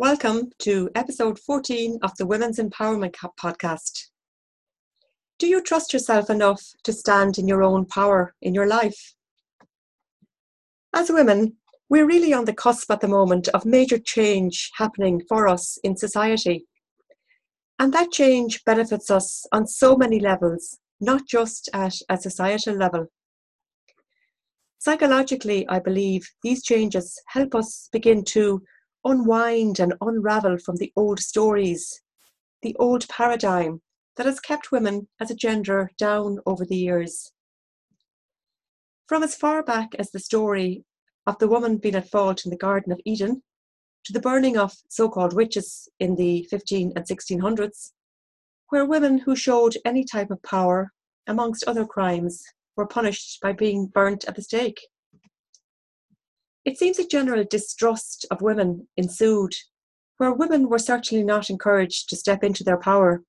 Welcome to episode 14 of the Women's Empowerment Podcast. Do you trust yourself enough to stand in your own power in your life? As women, we're really on the cusp at the moment of major change happening for us in society. And that change benefits us on so many levels, not just at a societal level. Psychologically, I believe these changes help us begin to unwind and unravel from the old stories, the old paradigm that has kept women as a gender down over the years. From as far back as the story of the woman being at fault in the Garden of Eden, to the burning of so called witches in the 15 and 1600s, where women who showed any type of power, amongst other crimes, were punished by being burnt at the stake. It seems a general distrust of women ensued, where women were certainly not encouraged to step into their power.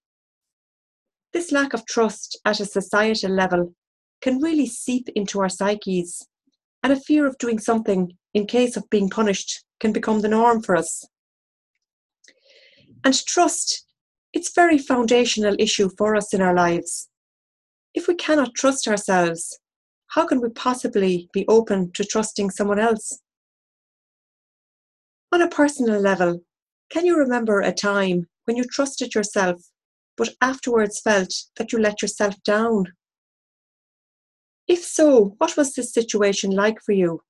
This lack of trust at a societal level can really seep into our psyches, and a fear of doing something in case of being punished can become the norm for us. And trust, it's very foundational issue for us in our lives. If we cannot trust ourselves, how can we possibly be open to trusting someone else? On a personal level, can you remember a time when you trusted yourself but afterwards felt that you let yourself down? If so, what was this situation like for you?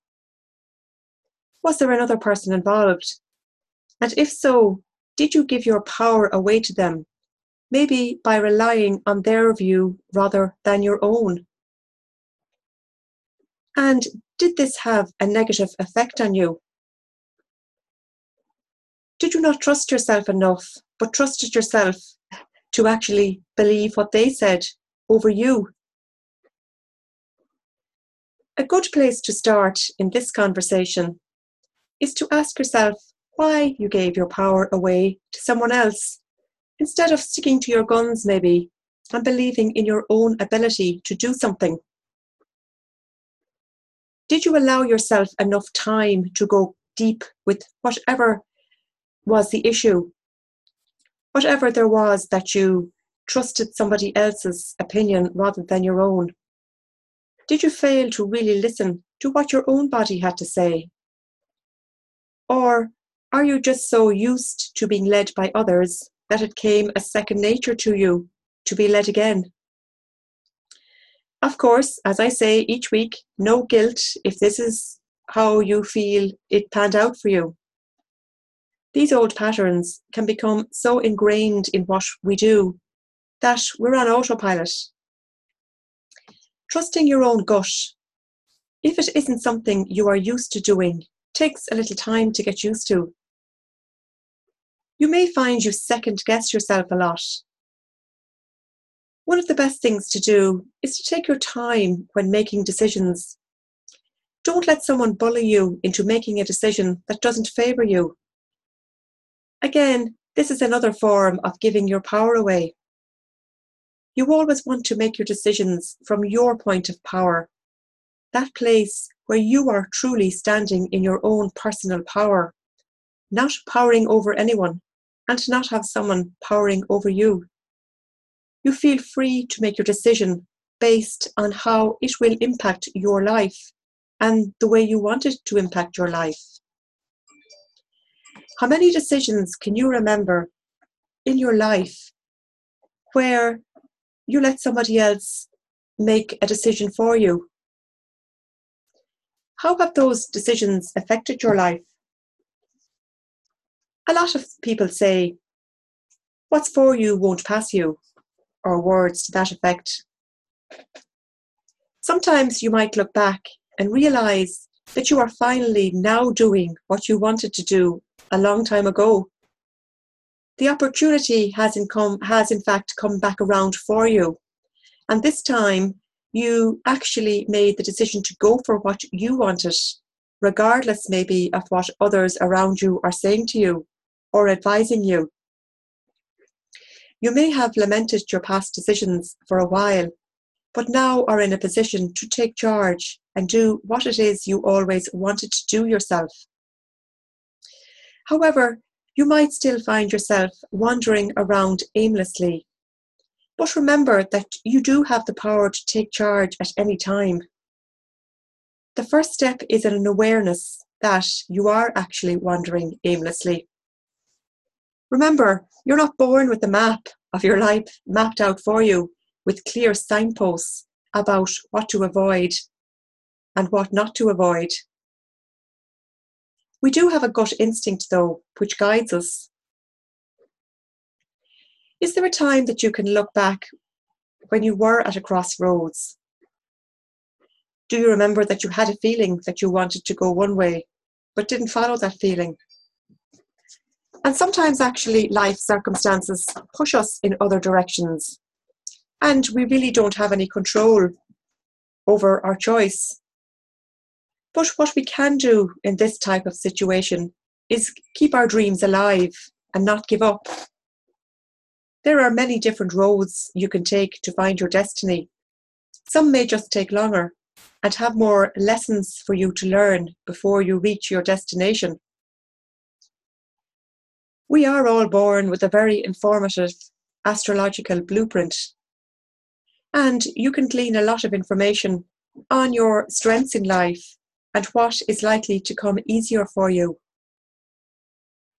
Was there another person involved? And if so, did you give your power away to them, maybe by relying on their view rather than your own? And did this have a negative effect on you? Did you not trust yourself enough, but trusted yourself to actually believe what they said over you? A good place to start in this conversation is to ask yourself why you gave your power away to someone else instead of sticking to your guns, maybe, and believing in your own ability to do something. Did you allow yourself enough time to go deep with whatever was the issue. Whatever there was that you trusted somebody else's opinion rather than your own. Did you fail to really listen to what your own body had to say? Or are you just so used to being led by others that it came as second nature to you to be led again? Of course, as I say each week, no guilt if this is how you feel it panned out for you. These old patterns can become so ingrained in what we do that we're on autopilot. Trusting your own gut, if it isn't something you are used to doing, takes a little time to get used to. You may find you second guess yourself a lot. One of the best things to do is to take your time when making decisions. Don't let someone bully you into making a decision that doesn't favour you. Again, this is another form of giving your power away. You always want to make your decisions from your point of power, that place where you are truly standing in your own personal power, not powering over anyone, and not have someone powering over you. You feel free to make your decision based on how it will impact your life and the way you want it to impact your life. How many decisions can you remember in your life where you let somebody else make a decision for you? How have those decisions affected your life? A lot of people say, What's for you won't pass you, or words to that effect. Sometimes you might look back and realize that you are finally now doing what you wanted to do a long time ago. The opportunity has in, come, has in fact come back around for you. And this time, you actually made the decision to go for what you wanted, regardless maybe of what others around you are saying to you or advising you. You may have lamented your past decisions for a while, but now are in a position to take charge and do what it is you always wanted to do yourself. However, you might still find yourself wandering around aimlessly. But remember that you do have the power to take charge at any time. The first step is an awareness that you are actually wandering aimlessly. Remember, you're not born with the map of your life mapped out for you with clear signposts about what to avoid and what not to avoid. We do have a gut instinct, though, which guides us. Is there a time that you can look back when you were at a crossroads? Do you remember that you had a feeling that you wanted to go one way, but didn't follow that feeling? And sometimes, actually, life circumstances push us in other directions, and we really don't have any control over our choice. But what we can do in this type of situation is keep our dreams alive and not give up. There are many different roads you can take to find your destiny. Some may just take longer and have more lessons for you to learn before you reach your destination. We are all born with a very informative astrological blueprint, and you can glean a lot of information on your strengths in life and what is likely to come easier for you.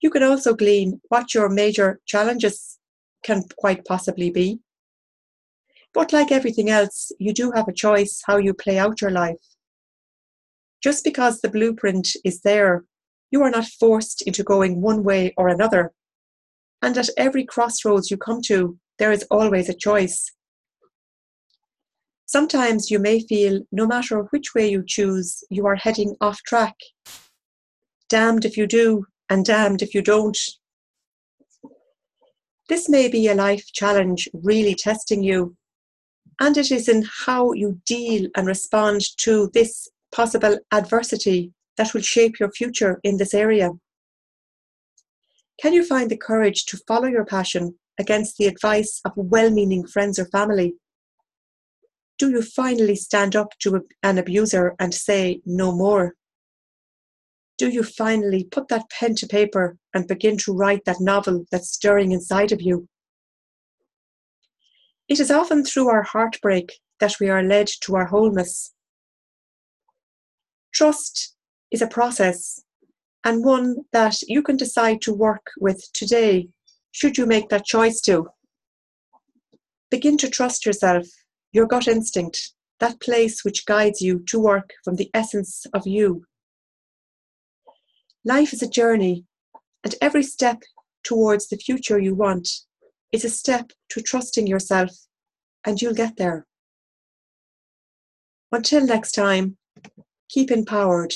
You can also glean what your major challenges can quite possibly be. But like everything else, you do have a choice how you play out your life. Just because the blueprint is there, you are not forced into going one way or another. And at every crossroads you come to, there is always a choice. Sometimes you may feel no matter which way you choose, you are heading off track. Damned if you do, and damned if you don't. This may be a life challenge really testing you, and it is in how you deal and respond to this possible adversity that will shape your future in this area. Can you find the courage to follow your passion against the advice of well meaning friends or family? Do you finally stand up to an abuser and say no more? Do you finally put that pen to paper and begin to write that novel that's stirring inside of you? It is often through our heartbreak that we are led to our wholeness. Trust is a process and one that you can decide to work with today, should you make that choice to. Begin to trust yourself your gut instinct, that place which guides you to work from the essence of you. Life is a journey, and every step towards the future you want is a step to trusting yourself, and you'll get there. Until next time, keep empowered.